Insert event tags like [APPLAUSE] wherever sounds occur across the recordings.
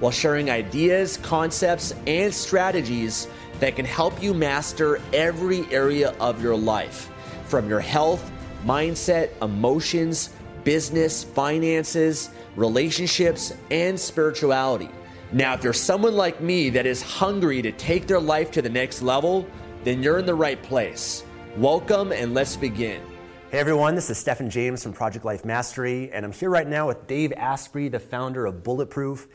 while sharing ideas, concepts, and strategies that can help you master every area of your life from your health, mindset, emotions, business, finances, relationships, and spirituality. Now, if you're someone like me that is hungry to take their life to the next level, then you're in the right place. Welcome and let's begin. Hey everyone, this is Stefan James from Project Life Mastery, and I'm here right now with Dave Asprey, the founder of Bulletproof.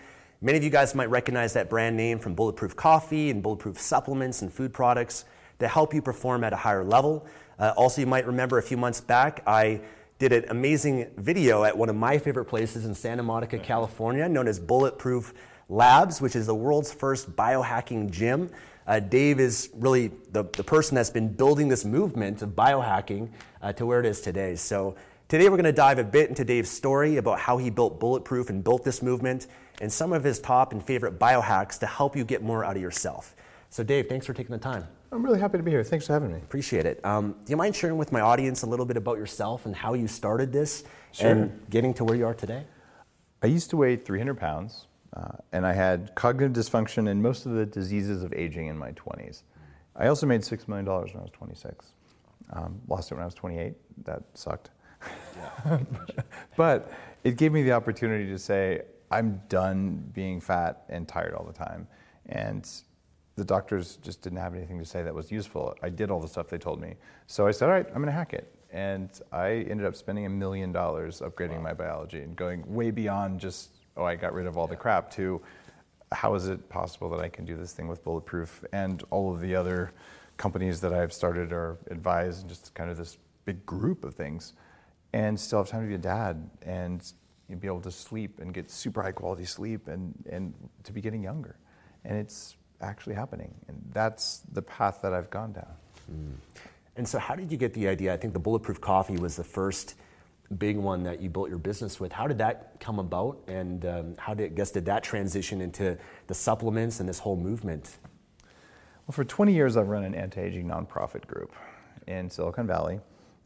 Many of you guys might recognize that brand name from Bulletproof Coffee and Bulletproof supplements and food products that help you perform at a higher level. Uh, also, you might remember a few months back, I did an amazing video at one of my favorite places in Santa Monica, California, known as Bulletproof Labs, which is the world's first biohacking gym. Uh, Dave is really the, the person that's been building this movement of biohacking uh, to where it is today. So, today we're going to dive a bit into Dave's story about how he built Bulletproof and built this movement, and some of his top and favorite biohacks to help you get more out of yourself. So, Dave, thanks for taking the time. I'm really happy to be here. Thanks for having me. Appreciate it. Um, do you mind sharing with my audience a little bit about yourself and how you started this Sure. and getting to where you are today? I used to weigh 300 pounds, uh, and I had cognitive dysfunction and most of the diseases of aging in my 20s. I also made $6 million when I was 26. Um, lost it when I was 28. That sucked. Yeah, [LAUGHS] but it gave me the opportunity to say, I'm done being fat and tired all the time. And the doctors just didn't have anything to say that was useful. I did all the stuff they told me. So I said, all right, I'm going to hack it. And I ended up spending a million dollars upgrading my biology and going way beyond just, oh, I got rid of all the crap to how is it possible that I can do this thing with Bulletproof and all of the other companies that I've started or advised and just kind of this big group of things and still have time to be a dad and you know, be able to sleep and get super high quality sleep and, and to be getting younger. And it's actually happening. And that's the path that I've gone down. And so, how did you get the idea? I think the Bulletproof Coffee was the first big one that you built your business with. How did that come about, and um, how did I guess did that transition into the supplements and this whole movement? Well, for 20 years, I've run an anti aging nonprofit group in Silicon Valley.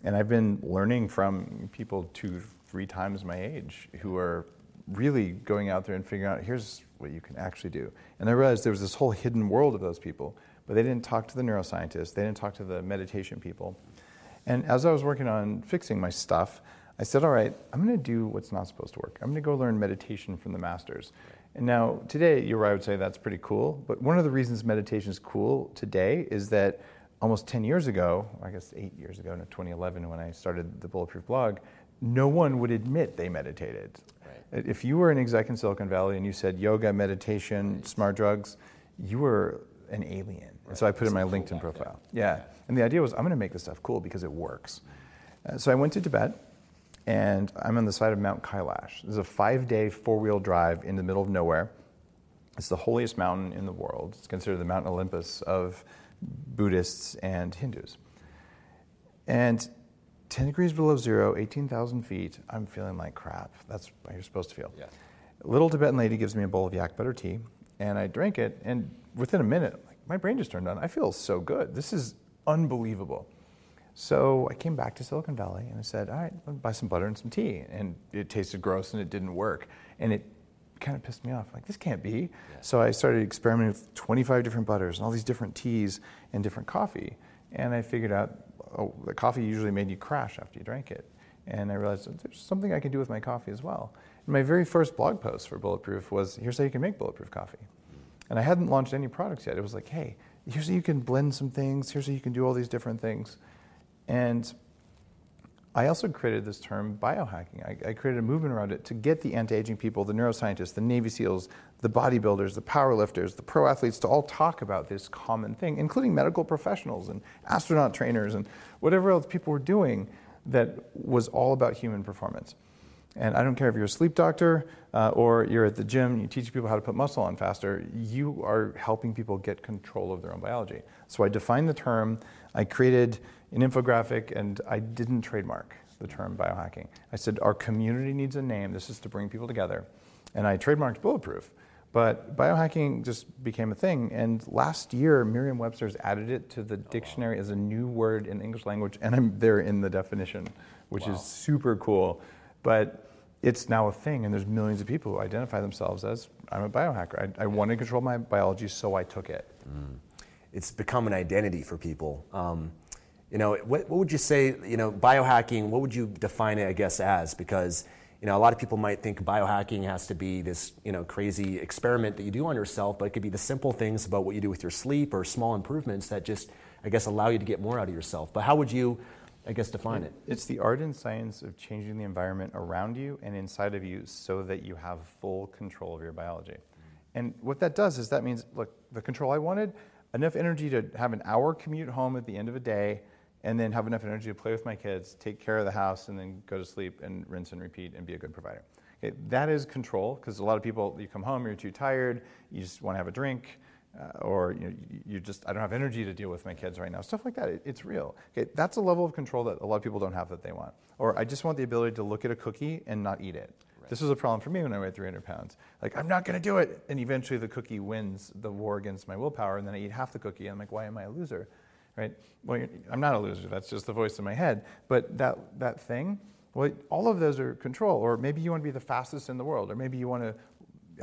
And I've been learning from people two, three times my age who are really going out there and figuring out here's what you can actually do. And I realized there was this whole hidden world of those people, but they didn't talk to the neuroscientists, they didn't talk to the meditation people. And as I was working on fixing my stuff, I said, all right, I'm going to do what's not supposed to work. I'm going to go learn meditation from the masters. And now, today, you're right, I would say that's pretty cool. But one of the reasons meditation is cool today is that almost 10 years ago, I guess eight years ago, in 2011, when I started the Bulletproof blog, no one would admit they meditated. If you were an exec in Silicon Valley and you said yoga, meditation, smart drugs, you were an alien. And so I put it in my LinkedIn profile. Yeah. And the idea was I'm going to make this stuff cool because it works. Uh, so I went to Tibet and I'm on the side of Mount Kailash. This is a five day four wheel drive in the middle of nowhere. It's the holiest mountain in the world. It's considered the Mount Olympus of Buddhists and Hindus. And 10 degrees below zero, 18,000 feet, I'm feeling like crap. That's how you're supposed to feel. Yeah. Little Tibetan lady gives me a bowl of yak butter tea, and I drink it, and within a minute, like, my brain just turned on. I feel so good. This is unbelievable. So I came back to Silicon Valley and I said, all right, I'll buy some butter and some tea. And it tasted gross and it didn't work. And it kind of pissed me off. Like, this can't be. So I started experimenting with 25 different butters and all these different teas and different coffee. And I figured out, oh, the coffee usually made you crash after you drank it. And I realized there's something I can do with my coffee as well. And my very first blog post for Bulletproof was here's how you can make bulletproof coffee. And I hadn't launched any products yet. It was like, hey, here's how you can blend some things, here's how you can do all these different things. And I also created this term biohacking. I, I, created a movement around it to get the anti aging people, the neuroscientists, the Navy SEALs, the bodybuilders, the powerlifters, the pro athletes to all talk about this common thing, including medical professionals and astronaut trainers and whatever else people were doing that was all about human performance. And I don't care if you're a sleep doctor uh, or you're at the gym, and you teach people how to put muscle on faster, you are helping people get control of their own biology. So I defined the term, I created an infographic, and I didn't trademark the term biohacking. I said, Our community needs a name. This is to bring people together. And I trademarked Bulletproof. But biohacking just became a thing. And last year, Merriam Webster's added it to the dictionary as a new word in English language, and I'm there in the definition, which wow. is super cool. But it's now a thing, and there's millions of people who identify themselves as I'm a biohacker. I, I want to control my biology, so I took it. Mm. It's become an identity for people. Um, you know, what, what would you say, you know, biohacking, what would you define it, I guess, as? Because you know, a lot of people might think biohacking has to be this, you know, crazy experiment that you do on yourself, but it could be the simple things about what you do with your sleep or small improvements that just, I guess, allow you to get more out of yourself. But how would you, I guess, define it? It's the art and science of changing the environment around you and inside of you so that you have full control of your biology. Mm-hmm. And what that does is that means, look, the control I wanted, enough energy to have an hour commute home at the end of a day and then have enough energy to play with my kids, take care of the house, and then go to sleep and rinse and repeat and be a good provider. Okay, that is control because a lot of people, you come home, you're too tired, you just want to have a drink, uh, or you, know, you just, I don't have energy to deal with my kids right now. Stuff like that, it, it's real. Okay, that's a level of control that a lot of people don't have that they want. Or I just want the ability to look at a cookie and not eat it. Right. This was a problem for me when I weighed 300 pounds. Like, I'm not going to do it. And eventually the cookie wins the war against my willpower, and then I eat half the cookie, and I'm like, why am I a loser? Right? Well, I'm not a loser. That's just the voice in my head. But that, that thing, well, all of those are control. Or maybe you want to be the fastest in the world, or maybe you want to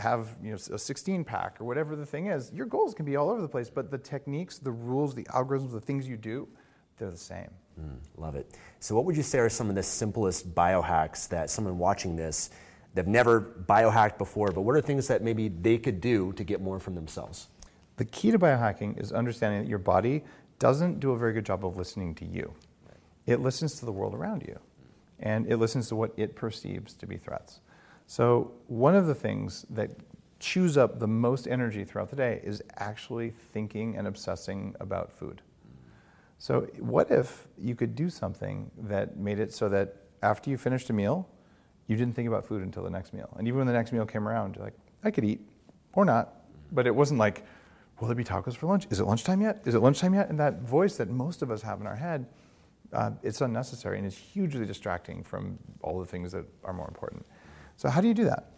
have you know, a 16 pack, or whatever the thing is. Your goals can be all over the place, but the techniques, the rules, the algorithms, the things you do, they're the same. Mm, love it. So, what would you say are some of the simplest biohacks that someone watching this, they've never biohacked before, but what are things that maybe they could do to get more from themselves? The key to biohacking is understanding that your body doesn't do a very good job of listening to you. It listens to the world around you, and it listens to what it perceives to be threats. So, one of the things that chews up the most energy throughout the day is actually thinking and obsessing about food. So, what if you could do something that made it so that after you finished a meal, you didn't think about food until the next meal? And even when the next meal came around, you're like, I could eat or not. But it wasn't like, Will there be tacos for lunch? Is it lunchtime yet? Is it lunchtime yet? And that voice that most of us have in our head, uh, it's unnecessary and it's hugely distracting from all the things that are more important. So, how do you do that?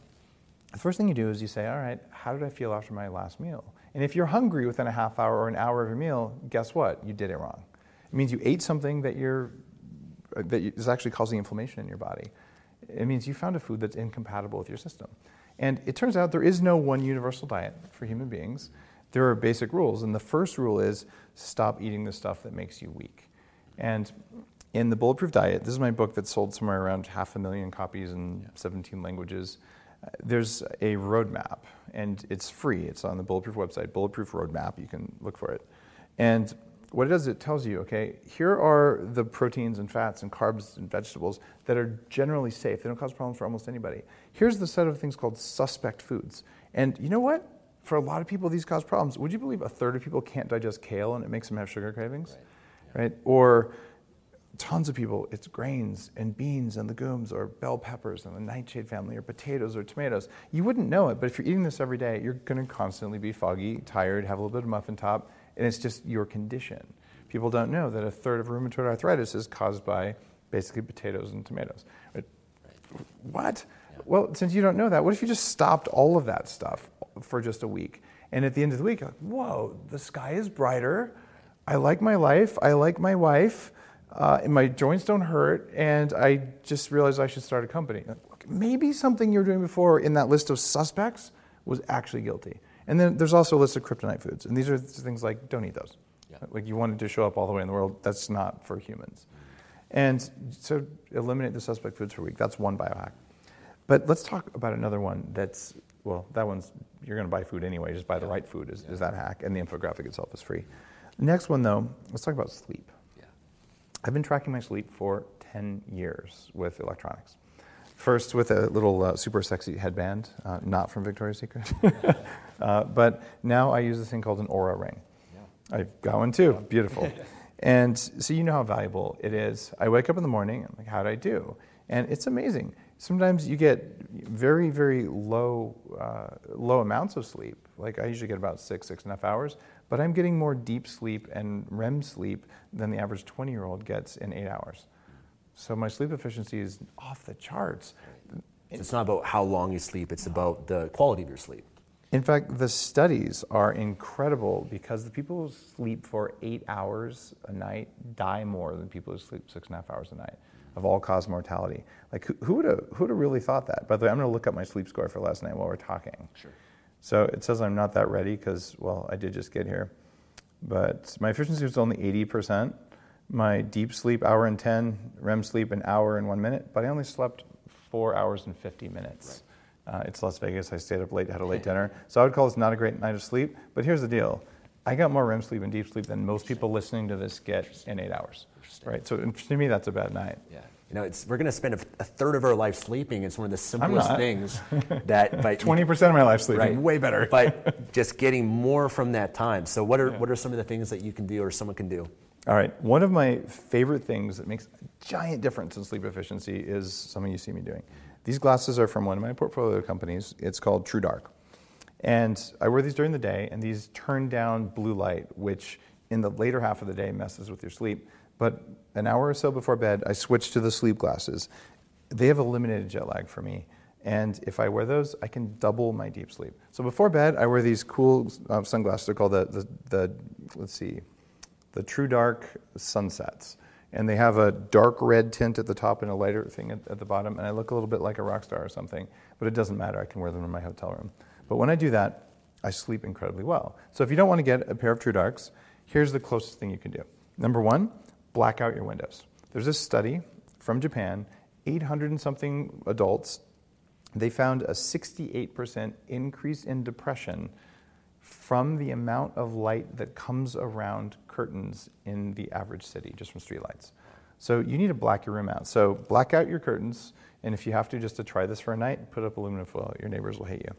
The first thing you do is you say, All right, how did I feel after my last meal? And if you're hungry within a half hour or an hour of your meal, guess what? You did it wrong. It means you ate something that, you're, uh, that is actually causing inflammation in your body. It means you found a food that's incompatible with your system. And it turns out there is no one universal diet for human beings there are basic rules. And the first rule is stop eating the stuff that makes you weak. And in the Bulletproof Diet, this is my book that sold somewhere around half a million copies in 17 languages. Uh, there's a roadmap, and it's free. It's on the Bulletproof website, Bulletproof Roadmap. You can look for it. And what it does, it tells you, okay, here are the proteins and fats and carbs and vegetables that are generally safe. They don't cause problems for almost anybody. Here's the set of things called suspect foods. And you know what? For a lot of people, these cause problems. Would you believe a third of people can't digest kale and it makes them have sugar cravings? Right. right? Or tons of people, it's grains and beans and legumes or bell peppers and the nightshade family or potatoes or tomatoes. You wouldn't know it, but if you're eating this every day, you're going to constantly be foggy, tired, have a little bit of muffin top, and it's just your condition. People don't know that a third of rheumatoid arthritis is caused by basically potatoes and tomatoes. What? Well, since you don't know that, what if you just stopped all of that stuff for just a week? And at the end of the week, like, whoa, the sky is brighter. I like my life. I like my wife. Uh, and my joints don't hurt. And I just realized I should start a company. Maybe something you were doing before in that list of suspects was actually guilty. And then there's also a list of kryptonite foods. And these are things like don't eat those. Yeah. Like you wanted to show up all the way in the world. That's not for humans. And so eliminate the suspect foods for a week. That's one biohack. But let's talk about another one that's well, that one's, you're going to buy food anyway, just buy the right food, is, is that hack. And the infographic itself is free. Next one, though, let's talk about sleep. Yeah. I've been tracking my sleep for 10 years with electronics. First, with a little uh, super sexy headband, uh, not from Victoria's Secret. [LAUGHS] [LAUGHS] uh, but now I use this thing called an Oura ring. Yeah. I've got one too. Beautiful. [LAUGHS] and so you know how valuable it is. I wake up in the morning, I'm like, how did I do? And it's amazing. Sometimes you get very, very low, uh, low amounts of sleep. Like I usually get about six, six and a half hours, but I'm getting more deep sleep and REM sleep than the average 20 year old gets in eight hours. So my sleep efficiency is off the charts. It's not about how long you sleep, it's about the quality of your sleep. In fact, the studies are incredible because the people who sleep for eight hours a night die more than people who sleep six and a half hours a night of all cause mortality. Like, who, who would have who would have really thought that? By the way, I'm going to look up my sleep score for last night while we're talking. Sure. So it says I'm not that ready because, well, I did just get here. But my efficiency was only 80%. My deep sleep, hour and 10, REM sleep, an hour and one minute. But I only slept four hours and 50 minutes. Uh, it's Las Vegas. I stayed up late, had a late [LAUGHS] dinner. So I would call this not a great night of sleep. But here's the deal I got more REM sleep and deep sleep than most people listening to this get in eight hours. Right? So to me, that's a bad night. Yeah. You know, it's, we're going to spend a, a third of our life sleeping. It's one of the simplest not. things that. [LAUGHS] But 20% of my life sleeping, Right. way better. but just getting more from that time. So, what are what are some of the things that you can do or someone can do? All right. One of my favorite things that makes a giant difference in sleep efficiency is something you see me doing. These glasses are from one of my portfolio companies. It's called True Dark. And I wear these during the day, and these turn down blue light, which in the later half of the day messes with your sleep. But an hour or so before bed, I switch to the sleep glasses. They have eliminated jet lag for me. And if I wear those, I can double my deep sleep. So before bed, I wear these cool uh, sunglasses. They're called the, the, the, let's see, the True Dark Sunsets. And they have a dark red tint at the top and a lighter thing at, at the bottom. And I look a little bit like a rock star or something. But it doesn't matter. I can wear them in my hotel room. But when I do that, I sleep incredibly well. So if you don't want to get a pair of True Darks, here's the closest thing you can do. Number one, black out your windows. There's this study from Japan, 800 and something adults. They found a 68% increase in depression from the amount of light that comes around curtains in the average city, just from streetlights. So you need to black your room out. So black out your curtains, and if you have to just to try this for a night, put up aluminum foil. Your neighbors will hate you.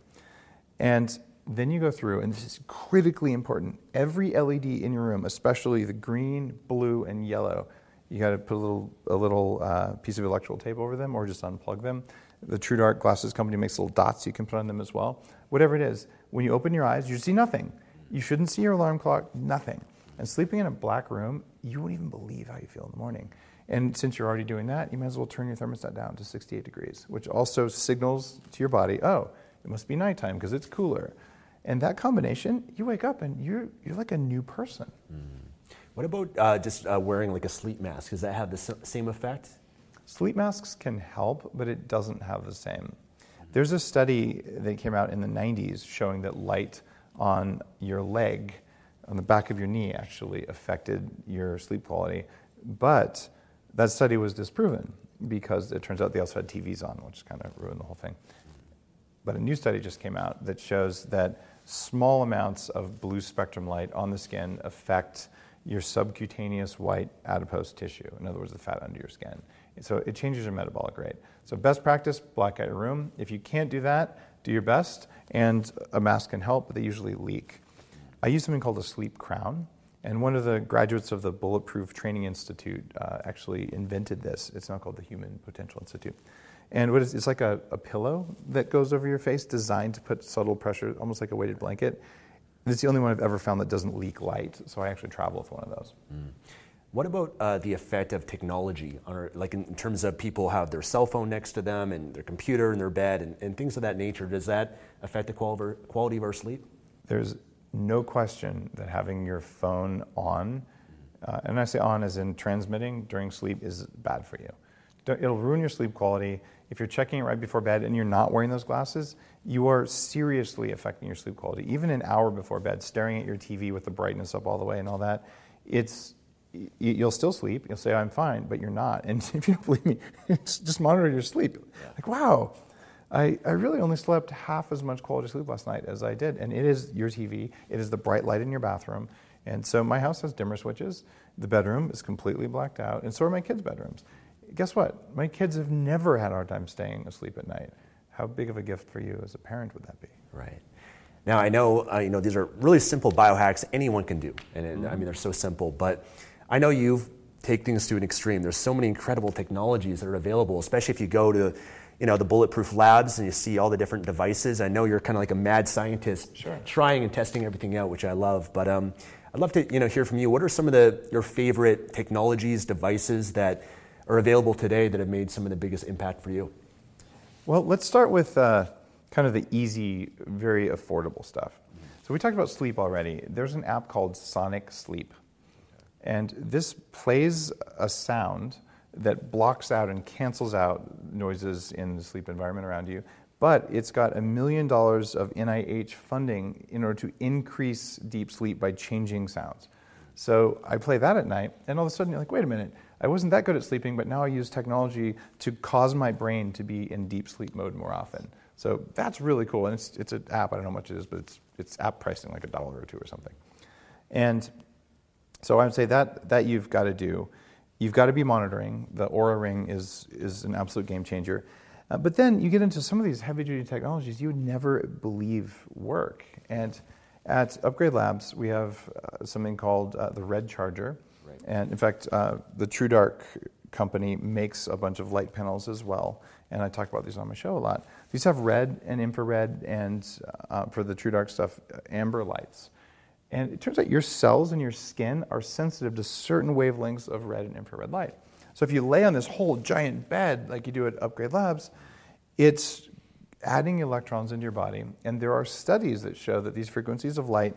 And then you go through, and this is critically important. Every LED in your room, especially the green, blue, and yellow, you got to put a little, a little uh, piece of electrical tape over them or just unplug them. The True Dark Glasses Company makes little dots you can put on them as well. Whatever it is, when you open your eyes, you see nothing. You shouldn't see your alarm clock, nothing. And sleeping in a black room, you won't even believe how you feel in the morning. And since you're already doing that, you might as well turn your thermostat down to 68 degrees, which also signals to your body, oh, it must be nighttime because it's cooler. And that combination, you wake up and you're, you're like a new person. What about uh, just uh, wearing like a sleep mask? Does that have the same effect? Sleep masks can help, but it doesn't have the same. There's a study that came out in the 90s showing that light on your leg, on the back of your knee, actually affected your sleep quality. But that study was disproven because it turns out they also had TVs on, which kind of ruined the whole thing. But a new study just came out that shows that small amounts of blue spectrum light on the skin affect your subcutaneous white adipose tissue, in other words, the fat under your skin. So it changes your metabolic rate. So, best practice black out your room. If you can't do that, do your best, and a mask can help, but they usually leak. I use something called a sleep crown. And one of the graduates of the Bulletproof Training Institute uh, actually invented this. It's now called the Human Potential Institute. And what is, it's like a, a pillow that goes over your face, designed to put subtle pressure, almost like a weighted blanket. And it's the only one I've ever found that doesn't leak light, so I actually travel with one of those. What about uh, the effect of technology, on our, like in, in terms of people have their cell phone next to them and their computer in their bed and, and things of that nature? Does that affect the qual- quality of our sleep? There's no question that having your phone on, uh, and I say on as in transmitting during sleep, is bad for you. It'll ruin your sleep quality. If you're checking it right before bed and you're not wearing those glasses, you are seriously affecting your sleep quality. Even an hour before bed, staring at your TV with the brightness up all the way and all that, it's you'll still sleep. You'll say I'm fine, but you're not. And [LAUGHS] if you don't believe me, [LAUGHS] just monitor your sleep. Like wow, I, I really only slept half as much quality sleep last night as I did. And it is your TV, it is the bright light in your bathroom. And so my house has dimmer switches. The bedroom is completely blacked out, and so are my kids' bedrooms. Guess what? My kids have never had a hard time staying asleep at night. How big of a gift for you as a parent would that be? Right. Now I know uh, you know these are really simple biohacks anyone can do, and, and I mean they're so simple. But I know you've take things to an extreme. There's so many incredible technologies that are available, especially if you go to you know the bulletproof labs and you see all the different devices. I know you're kind of like a mad scientist, sure. trying and testing everything out, which I love. But um, I'd love to you know hear from you. What are some of the your favorite technologies, devices that are available today that have made some of the biggest impact for you? Well, let's start with uh, kind of the easy, very affordable stuff. So we talked about sleep already. There's an app called Sonic Sleep, and this plays a sound that blocks out and cancels out noises in the sleep environment around you. But it's got a million dollars of NIH funding in order to increase deep sleep by changing sounds. So I play that at night, and all of a sudden you're like, wait a minute, I wasn't that good at sleeping, but now I use technology to cause my brain to be in deep sleep mode more often. So that's really cool. And it's, it's an app, I don't know how much it is, but it's, it's app pricing like a dollar or two or something. And so I would say that, that you've got to do. You've got to be monitoring. The Oura Ring is, is an absolute game changer. Uh, but then you get into some of these heavy duty technologies you would never believe work. And at Upgrade Labs, we have uh, something called uh, the Red Charger. Right. And in fact, uh, the TrueDark company makes a bunch of light panels as well. And I talk about these on my show a lot. These have red and infrared, and uh, for the TrueDark stuff, amber lights. And it turns out your cells in your skin are sensitive to certain wavelengths of red and infrared light. So if you lay on this whole giant bed like you do at Upgrade Labs, it's adding electrons into your body. And there are studies that show that these frequencies of light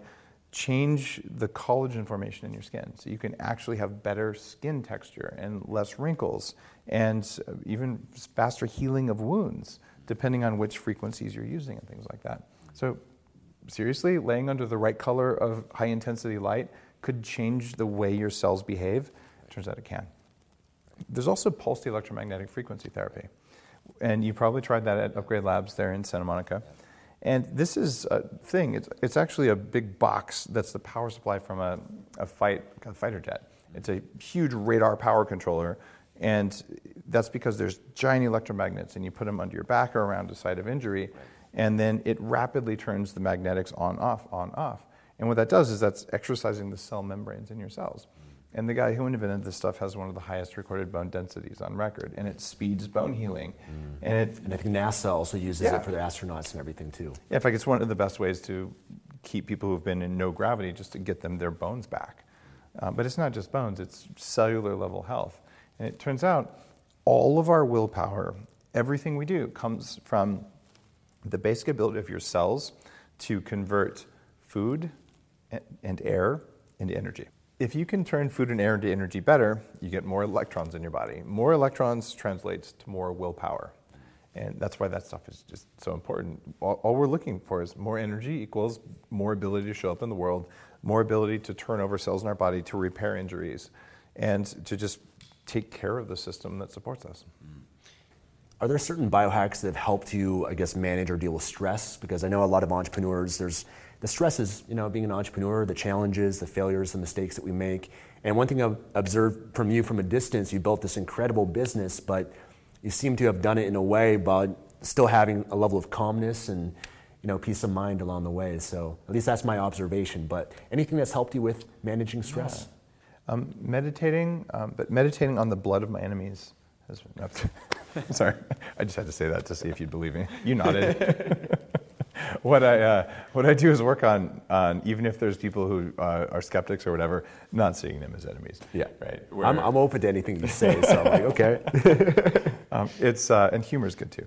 change the collagen formation in your skin. So you can actually have better skin texture and less wrinkles and uh, even faster healing of wounds, depending on which frequencies you're using and things like that. So seriously, laying under the right color of high intensity light could change the way your cells behave? It turns out it can. There's also pulsed electromagnetic frequency therapy. And you probably tried that at Upgrade Labs there in Santa Monica. And this is a thing, it's, it's actually a big box that's the power supply from a, a, fight, a fighter jet. It's a huge radar power controller. And that's because there's giant electromagnets, and you put them under your back or around a site of injury. Right and then it rapidly turns the magnetics on off on off and what that does is that's exercising the cell membranes in your cells and the guy who invented this stuff has one of the highest recorded bone densities on record and it speeds bone healing mm. and it and i think nasa also uses yeah. it for their astronauts and everything too yeah in fact it's one of the best ways to keep people who've been in no gravity just to get them their bones back uh, but it's not just bones it's cellular level health and it turns out all of our willpower everything we do comes from the basic ability of your cells to convert food and air into energy. If you can turn food and air into energy better, you get more electrons in your body. More electrons translates to more willpower. And that's why that stuff is just so important. All, all, we're looking for is more energy equals more ability to show up in the world, more ability to turn over cells in our body to repair injuries, and to just take care of the system that supports us. Are there certain biohacks that have helped you, I guess, manage or deal with stress? Because I know a lot of entrepreneurs, there's the stresses, you know, being an entrepreneur, the challenges, the failures, the mistakes that we make. And one thing I've observed from you from a distance, you built this incredible business, but you seem to have done it in a way, but still having a level of calmness and you know peace of mind along the way. So at least that's my observation. But anything that's helped you with managing stress? Yeah. Um, meditating, um, but meditating on the blood of my enemies has been. [LAUGHS] Sorry, I just had to say that to see if you'd believe me. You nodded. [LAUGHS] [LAUGHS] what I uh, what I do is work on on even if there's people who uh, are skeptics or whatever, not seeing them as enemies. Yeah, right. I'm, I'm open to anything you say, so I'm like, okay. [LAUGHS] um, it's uh, and humor's good too.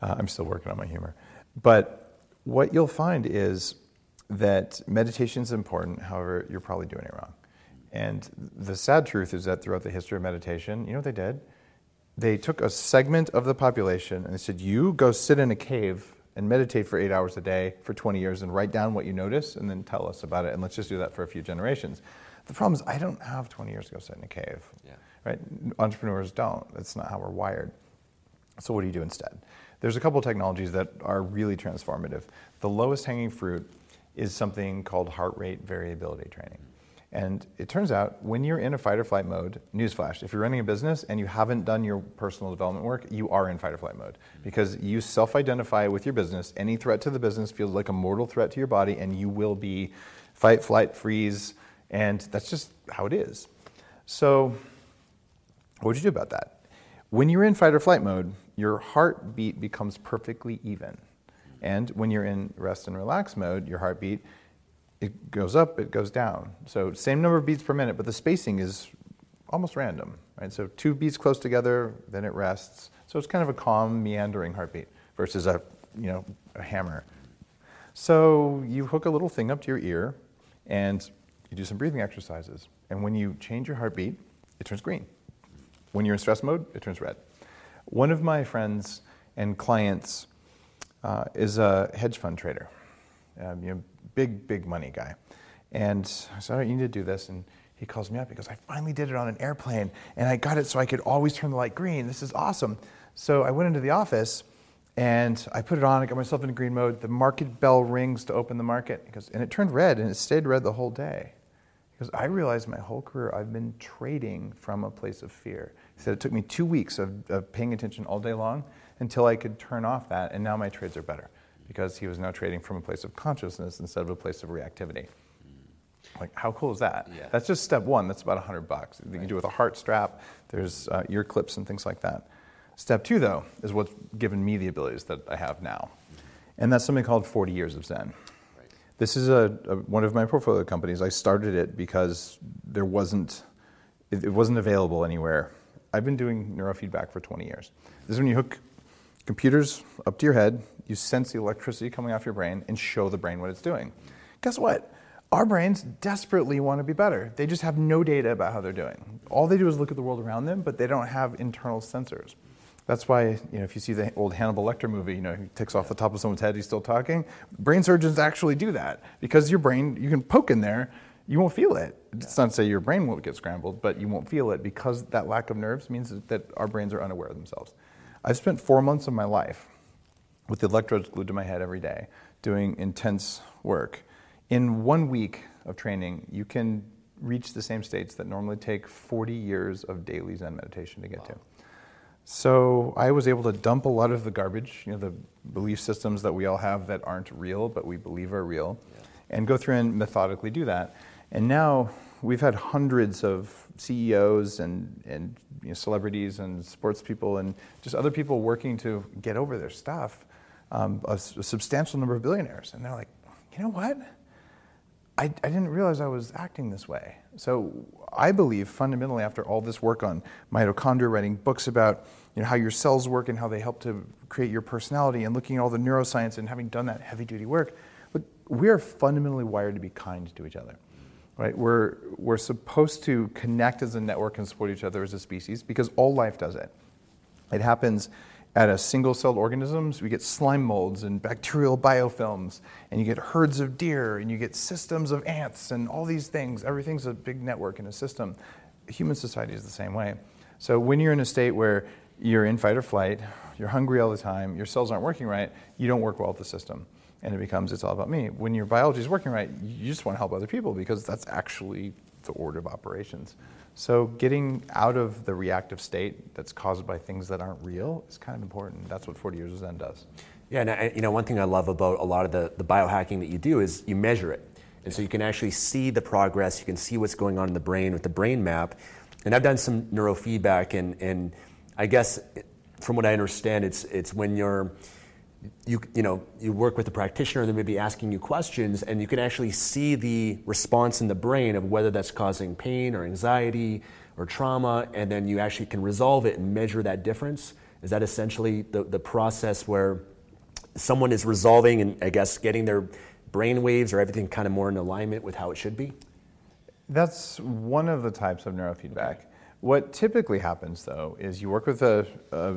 Uh, I'm still working on my humor, but what you'll find is that meditation is important. However, you're probably doing it wrong. And the sad truth is that throughout the history of meditation, you know what they did? they took a segment of the population and they said, You go sit in a cave and meditate for eight hours a day for 20 years and write down what you notice and then tell us about it. And let's just do that for a few generations. The problem is, I don't have 20 years to go sit in a cave. Yeah. Right? Entrepreneurs don't. That's not how we're wired. So, what do you do instead? there's a couple of technologies that are really transformative. The lowest hanging fruit is something called heart rate variability training. And it turns out when you're in a fight or flight mode, newsflash, if you're running a business and you haven't done your personal development work, you are in fight or flight mode mm-hmm. because you self identify with your business. Any threat to the business feels like a mortal threat to your body, and you will be fight, flight, freeze, and that's just how it is. So, what would you do about that? When you're in fight or flight mode, your heartbeat becomes perfectly even. Mm-hmm. And when you're in rest and relax mode, your heartbeat it goes up, it goes down. So same number of beats per minute, but the spacing is almost random, right? So two beats close together, then it rests. So it's kind of a calm, meandering heartbeat versus a, you know, a hammer. So you hook a little thing up to your ear and you do some breathing exercises. And when you change your heartbeat, it turns green. When you're in stress mode, it turns red. One of my friends and clients uh, is a hedge fund trader. Um, you know, big, big money guy. And I said, all right, you need to do this. And he calls me up. He goes, I finally did it on an airplane, and I got it so I could always turn the light green. This is awesome. So I went into the office, and I put it on. I got myself into green mode. The market bell rings to open the market. He goes, and it turned red, and it stayed red the whole day. Because I realized my whole career I've been trading from a place of fear. He said it took me two weeks of, of paying attention all day long until I could turn off that, and now my trades are better because he was now trading from a place of consciousness instead of a place of reactivity. Like, how cool is that? Yeah. That's just step one. That's about 100 bucks. You can do it with a heart strap, there's uh, ear clips and things like that. Step two, though, is what's given me the abilities that I have now. And that's something called 40 Years of Zen. Right. This is a, a, one of my portfolio companies. I started it because there wasn't, it, it wasn't available anywhere. I've been doing neurofeedback for 20 years. This is when you hook computers up to your head, you sense the electricity coming off your brain, and show the brain what it's doing. Guess what? Our brains desperately want to be better. They just have no data about how they're doing. All they do is look at the world around them, but they don't have internal sensors. That's why, you know, if you see the old Hannibal Lecter movie, you know, he takes off the top of someone's head, he's still talking. Brain surgeons actually do that because your brain, you can poke in there, you won't feel it. It's not to say your brain won't get scrambled, but you won't feel it because that lack of nerves means that our brains are unaware of themselves. I've spent four months of my life with the electrodes glued to my head every day doing intense work. In one week of training, you can reach the same states that normally take 40 years of daily Zen meditation to get wow. to. So I was able to dump a lot of the garbage, you know, the belief systems that we all have that aren't real, but we believe are real, yeah. and go through and methodically do that. And now we've had hundreds of CEOs and, and you know, celebrities and sports people and just other people working to get over their stuff, um, substantial number of billionaires. And they're like, you know what? I, I didn't realize I was acting this way. So I believe fundamentally after all this work on mitochondria, writing books about you know, how your cells work and how they help to create your personality and looking at all the neuroscience and having done that heavy duty work, look, we are fundamentally wired to be kind to each other right? We're, we're supposed to connect as a network and support each other as a species because all life does it. It happens at a single celled organisms. We get slime molds and bacterial biofilms, and you get herds of deer, and you get systems of ants, and all these things. Everything's a big network in a system. Human society is the same way. So when you're in a state where you're in fight or flight, you're hungry all the time, your cells aren't working right, you don't work well with the system and it becomes it's all about me. When your biology is working right, you just want to help other people because that's actually the order of operations. So getting out of the reactive state that's caused by things that aren't real is kind of important. That's what 40 years of Zen does. Yeah, and I, you know one thing I love about a lot of the, the biohacking that you do is you measure it. And so you can actually see the progress, you can see what's going on in the brain with the brain map. And I've done some neurofeedback and, and I guess from what I understand, it's, it's when you're you, you know, you work with a practitioner, they may be asking you questions, and you can actually see the response in the brain of whether that's causing pain or anxiety or trauma, and then you actually can resolve it and measure that difference. Is that essentially the, the process where someone is resolving and I guess getting their brain waves or everything kind of more in alignment with how it should be? That's one of the types of neurofeedback. What typically happens, though, is you work with a, a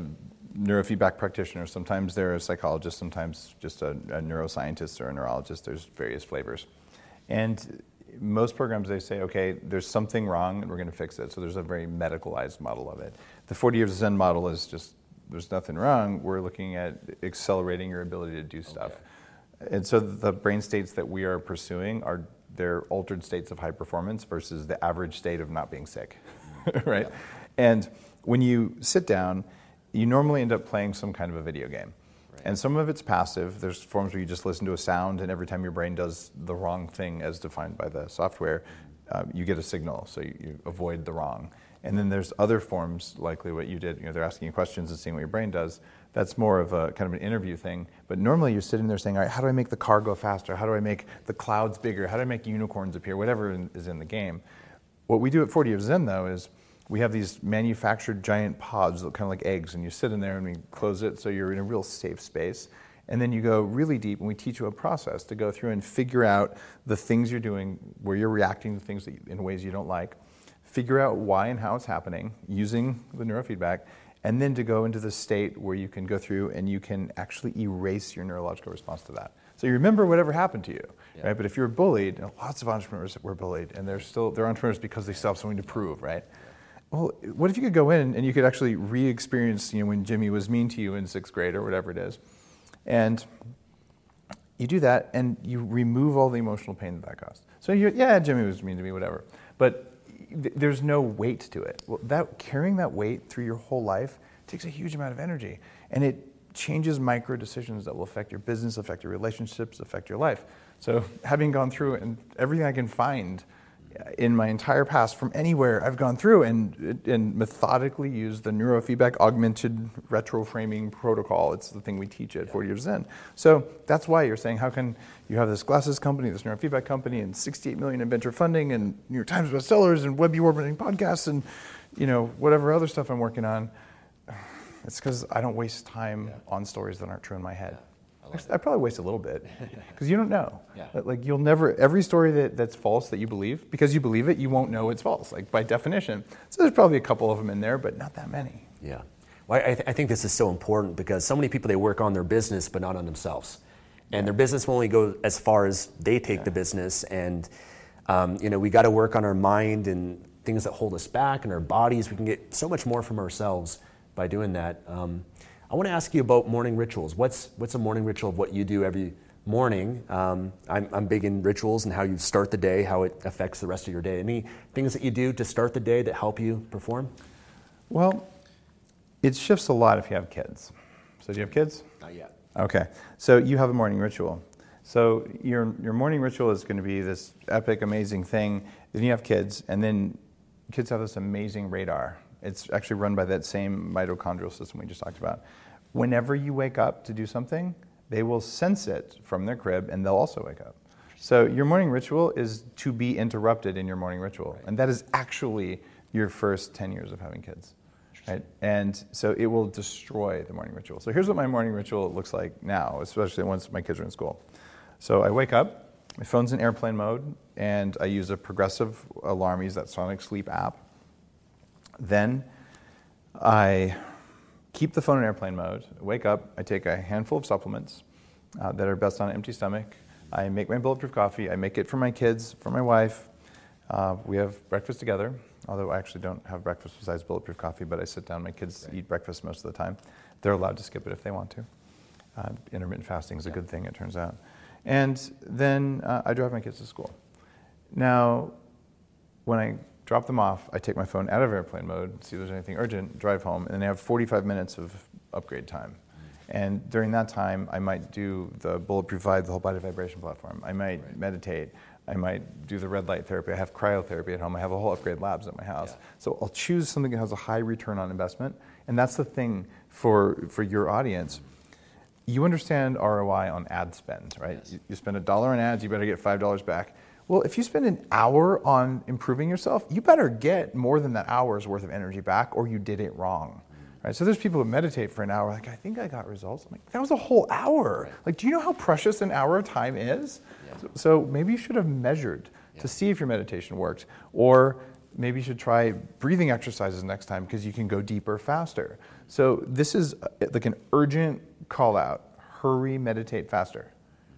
neurofeedback practitioners. Sometimes they're a psychologist, sometimes just a, a, neuroscientist or a neurologist. There's various flavors. And most programs, they say, okay, there's something wrong and we're going to fix it. So there's a very medicalized model of it. The 40 years of Zen model is just there's nothing wrong. We're looking at accelerating your ability to do stuff. And so the brain states that we are pursuing are they're altered states of high performance versus the average state of not being sick, [LAUGHS] right? And when you sit down, you normally end up playing some kind of a video game. And some of it's passive. There's forms where you just listen to a sound, and every time your brain does the wrong thing as defined by the software, uh, you get a signal, so you, you avoid the wrong. And then there's other forms, likely what you did. You know, they're asking you questions and seeing what your brain does. That's more of a kind of an interview thing. But normally you're sitting there saying, all right, how do I make the car go faster? How do I make the clouds bigger? How do I make unicorns appear? Whatever is in the game. What we do at 40 of Zen, though, is we have these manufactured giant pods that look kind of like eggs, and you sit in there and we close it so you're in a real safe space. And then you go really deep, and we teach you a process to go through and figure out the things you're doing, where you're reacting to things you, in ways you don't like, figure out why and how it's happening using the neurofeedback, and then to go into the state where you can go through and you can actually erase your neurological response to that. So you remember whatever happened to you, yeah. right? But if you're bullied, lots of entrepreneurs were bullied, and they're still they're entrepreneurs because they still have something to prove, right? Well, what if you could go in and you could actually re-experience, you know, when Jimmy was mean to you in sixth grade or whatever it is, and you do that and you remove all the emotional pain that that caused. So you, yeah, Jimmy was mean to me, whatever, but th- there's no weight to it. Well, that carrying that weight through your whole life takes a huge amount of energy, and it changes micro decisions that will affect your business, affect your relationships, affect your life. So having gone through and everything I can find in my entire past from anywhere I've gone through and, and methodically used the neurofeedback augmented retroframing protocol. It's the thing we teach at 40 Years in. So that's why you're saying, how can you have this glasses company, this neurofeedback company, and 68 million in venture funding, and New York Times bestsellers, and Webby orbiting podcasts, and you know whatever other stuff I'm working on. [SIGHS] It's because I don't waste time yeah. on stories that aren't true in my head. I, I probably waste a little bit [LAUGHS] because you don't know. Yeah. Like you'll never every story that, that's false that you believe because you believe it, you won't know it's false. Like by definition. So there's probably a couple of them in there, but not that many. Yeah. Well, I, th- I think this is so important because so many people they work on their business but not on themselves, and their business will only go as far as they take yeah. the business. And um, you know we got to work on our mind and things that hold us back and our bodies. We can get so much more from ourselves by doing that. Um, I want to ask you about morning rituals. What's, what's a morning ritual of what you do every morning? Um, I'm, I'm big in rituals and how you start the day, how it affects the rest of your day. Any things that you do to start the day that help you perform? Well, it shifts a lot if you have kids. So, do you have kids? Not yet. Okay. So, you have a morning ritual. So, your, your morning ritual is going to be this epic, amazing thing. Then you have kids, and then kids have this amazing radar it's actually run by that same mitochondrial system we just talked about. Whenever you wake up to do something, they will sense it from their crib and they'll also wake up. So your morning ritual is to be interrupted in your morning ritual. Right. And that is actually your first 10 years of having kids. Right? And so it will destroy the morning ritual. So here's what my morning ritual looks like now, especially once my kids are in school. So I wake up, my phone's in airplane mode, and I use a progressive alarm, use that Sonic Sleep app. Then I keep the phone in airplane mode, wake up, I take a handful of supplements uh, that are best on an empty stomach. I make my bulletproof coffee. I make it for my kids, for my wife. Uh, we have breakfast together, although I actually don't have breakfast besides bulletproof coffee, but I sit down. My kids right. eat breakfast most of the time. They're allowed to skip it if they want to. Uh, intermittent fasting is a yeah. good thing, it turns out. And then uh, I drive my kids to school. Now, when I drop them off. I take my phone out of airplane mode, see if there's anything urgent, drive home, and then I have 45 minutes of upgrade time. And during that time, I might do the Bulletproof Vibe, the whole body vibration platform. I might right. meditate. I might do the red light therapy. I have cryotherapy at home. I have a whole upgrade labs at my house. Yeah. So I'll choose something that has a high return on investment. And that's the thing for, for your audience. You understand ROI on ad spend, right? Yes. You, you spend a dollar on ads, you better get $5 back well, if you spend an hour on improving yourself, you better get more than that hour's worth of energy back or you did it wrong. Right? So there's people who meditate for an hour, like, I think I got results. I'm like, that was a whole hour. Like, do you know how precious an hour of time is? Yeah. So, so, maybe you should have measured yeah. to see if your meditation worked. Or maybe you should try breathing exercises next time because you can go deeper faster. So this is uh, like an urgent call out. Hurry, meditate faster.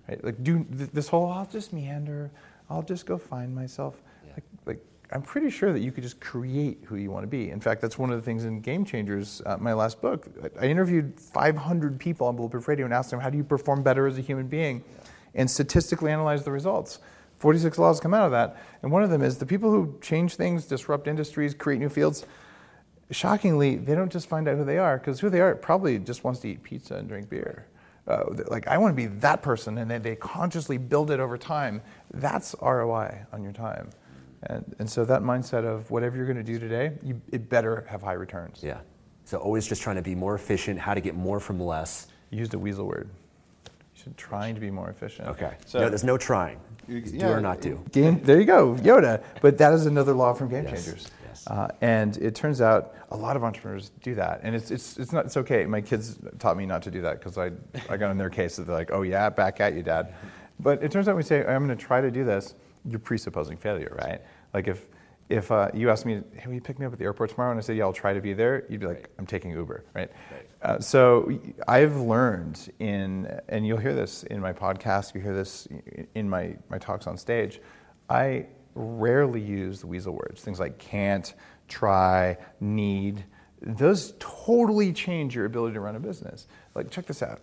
Right? Like do this whole I'll just meander. I'll just go find myself. Yeah. Like, like, I'm pretty sure that you could just create who you want to be. In fact, that's one of the things in Game Changers, uh, my last book. I interviewed 500 people on Bulletproof Radio and asked them, how do you perform better as a human being? And statistically analyze the results. 46 laws come out of that. And one of them is the people who change things, disrupt industries, create new fields, shockingly, they don't just find out who they are, because who they are probably just wants to eat pizza and drink beer. Uh, like, I want to be that person, and then they consciously build it over time. That's ROI on your time. And, and so that mindset of whatever you're going to do today, you, it better have high returns. Yeah. So always just trying to be more efficient, how to get more from less. You used a weasel word. You should trying to be more efficient. Okay. So no, there's no trying. You, yeah, do or not do. Game, there you go, Yoda. But that is another law from Game yes. Changers. Uh, and it turns out a lot of entrepreneurs do that, and it's it's it's not it's okay. My kids taught me not to do that because I I got in their case. They're like, oh yeah, back at you, dad. But it turns out when we say I'm going to try to do this. You're presupposing failure, right? Like if if uh, you asked me, hey, will you pick me up at the airport tomorrow? And I said, yeah, I'll try to be there. You'd be like, right. I'm taking Uber, right? right. Uh, so I've learned in, and you'll hear this in my podcast, you hear this in my, my talks on stage. I rarely use the weasel words, things like can't, try, need. Those totally change your ability to run a business. Like, check this out.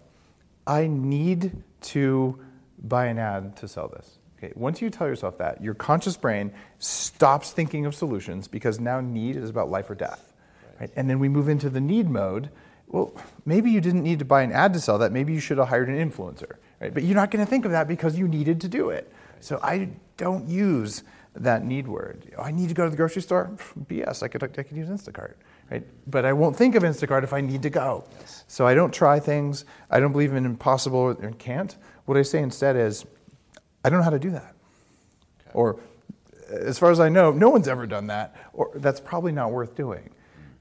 I need to buy an ad to sell this. Okay, once you tell yourself that, your conscious brain stops thinking of solutions because now need is about life or death. Right? And then we move into the need mode. Well, maybe you didn't need to buy an ad to sell that. Maybe you should have hired an influencer. Right? But you're not going to think of that because you needed to do it. So I don't use that need word. I need to go to the grocery store. [LAUGHS] BS. I could I could use Instacart, right? But I won't think of Instacart if I need to go. Yes. So I don't try things. I don't believe in impossible or can't. What I say instead is, I don't know how to do that. Okay. Or, as far as I know, no one's ever done that. Or that's probably not worth doing.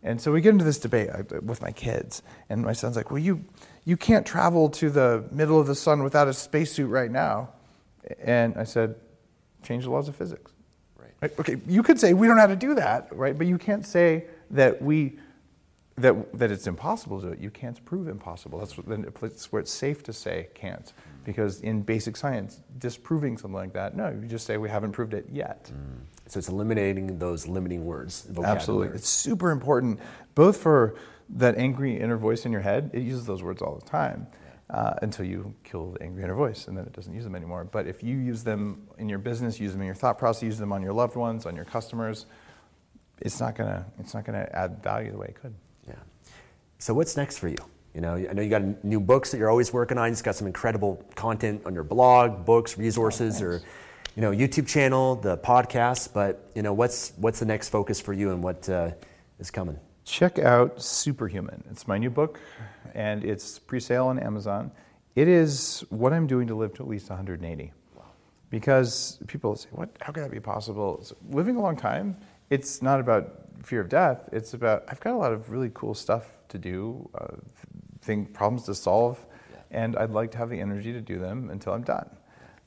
And so we get into this debate uh, with my kids, and my son's like, "Well, you you can't travel to the middle of the sun without a spacesuit right now." And I said, "Change the laws of physics." Right? Okay, you could say we don't know how to do that, right? But you can't say that we that that it's impossible to do it. You can't prove impossible. That's what, that's where it's safe to say can't, because in basic science, disproving something like that, no, you just say we haven't proved it yet. Mm. So it's eliminating those limiting words. Absolutely, it's super important, both for that angry inner voice in your head. It uses those words all the time uh, until you kill the angry inner voice, and then it doesn't use them anymore. But if you use them in your business, use them in your thought process, use them on your loved ones, on your customers, it's not gonna it's not gonna add value the way it could. Yeah. So what's next for you? You know, I know you got new books that you're always working on. You've got some incredible content on your blog, books, resources, oh, or you know, YouTube channel, the podcast. But you know, what's what's the next focus for you, and what uh, is coming? Check out Superhuman. It's my new book, and it's pre sale on Amazon. It is what I'm doing to live to at least 180. Because people say, what, how could that be possible? So living a long time, it's not about fear of death. It's about, I've got a lot of really cool stuff to do, uh, thing, problems to solve, yeah. and I'd like to have the energy to do them until I'm done.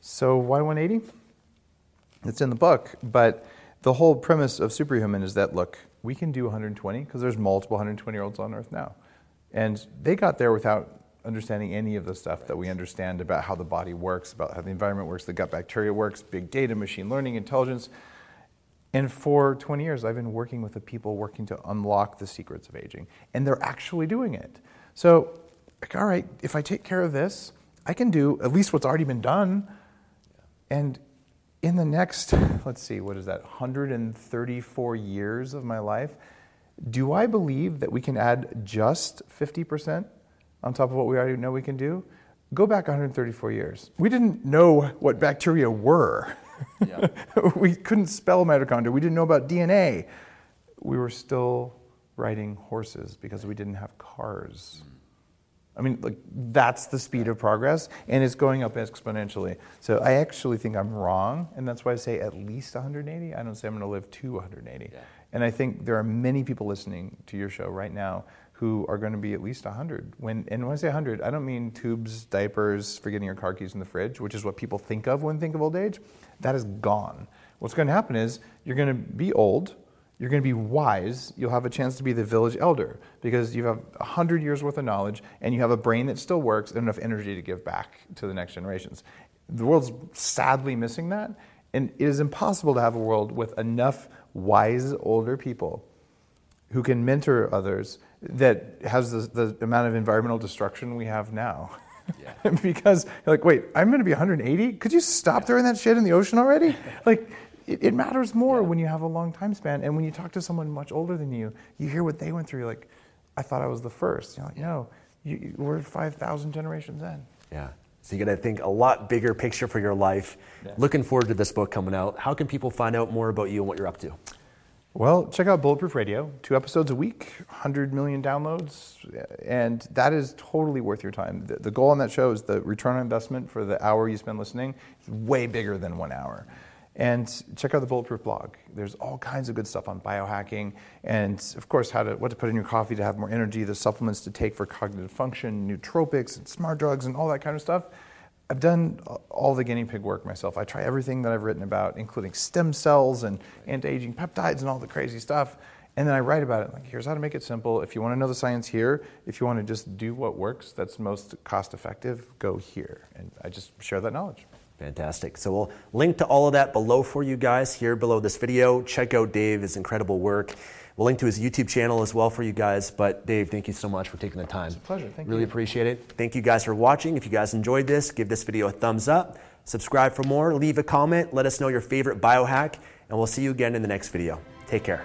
So why 180? It's in the book, but the whole premise of Superhuman is that, look, we can do 120 because there's multiple 120 year olds on Earth now. And they got there without understanding any of the stuff that we understand about how the body works, about how the environment works, the gut bacteria works, big data, machine learning, intelligence. And for 20 years, I've been working with the people working to unlock the secrets of aging. And they're actually doing it. So, like, all right, if I take care of this, I can do at least what's already been done. And in the next, let's see, what is that, 134 years of my life, do I believe that we can add just 50% on top of what we already know we can do? Go back 134 years. We didn't know what bacteria were. Yeah. [LAUGHS] we couldn't spell mitochondria. We didn't know about DNA. We were still riding horses because we didn't have cars. Mm. I mean, like that's the speed of progress, and it's going up exponentially. So I actually think I'm wrong, and that's why I say at least 180. I don't say I'm going to live to 180. Yeah. And I think there are many people listening to your show right now who are going to be at least 100. When and when I say 100, I don't mean tubes, diapers, forgetting your car keys in the fridge, which is what people think of when they think of old age. That is gone. What's going to happen is you're going to be old you're going to be wise. You'll have a chance to be the village elder because you have 100 years worth of knowledge and you have a brain that still works and enough energy to give back to the next generations. The world's sadly missing that. And it is impossible to have a world with enough wise older people who can mentor others that has the, the amount of environmental destruction we have now. Yeah. [LAUGHS] because like, wait, I'm going to be 180? Could you stop throwing that shit in the ocean already? like, it, it matters more yeah. when you have a long time span. And when you talk to someone much older than you, you hear what they went through. You're like, I thought I was the first. You're like, no, you, we're 5,000 generations in. Yeah. So you got to think a lot bigger picture for your life. Yeah. Looking forward to this book coming out. How can people find out more about you and what you're up to? Well, check out Bulletproof Radio. Two episodes a week, 100 million downloads, and that is totally worth your time. The, the goal on that show is the return on investment for the hour you spend listening is way bigger than one hour. And check out the Bulletproof blog. There's all kinds of good stuff on biohacking, and of course, how to what to put in your coffee to have more energy, the supplements to take for cognitive function, nootropics, and smart drugs, and all that kind of stuff. I've done all the guinea pig work myself. I try everything that I've written about, including stem cells and anti-aging peptides and all the crazy stuff. And then I write about it. Like, here's how to make it simple. If you want to know the science here, if you want to just do what works, that's most cost effective, go here. And I just share that knowledge. Fantastic. So we'll link to all of that below for you guys here below this video. Check out Dave, his incredible work. We'll link to his YouTube channel as well for you guys. But Dave, thank you so much for taking the time. It's a pleasure. Thank really you. appreciate it. Thank you guys for watching. If you guys enjoyed this, give this video a thumbs up. Subscribe for more. Leave a comment. Let us know your favorite biohack. And we'll see you again in the next video. Take care.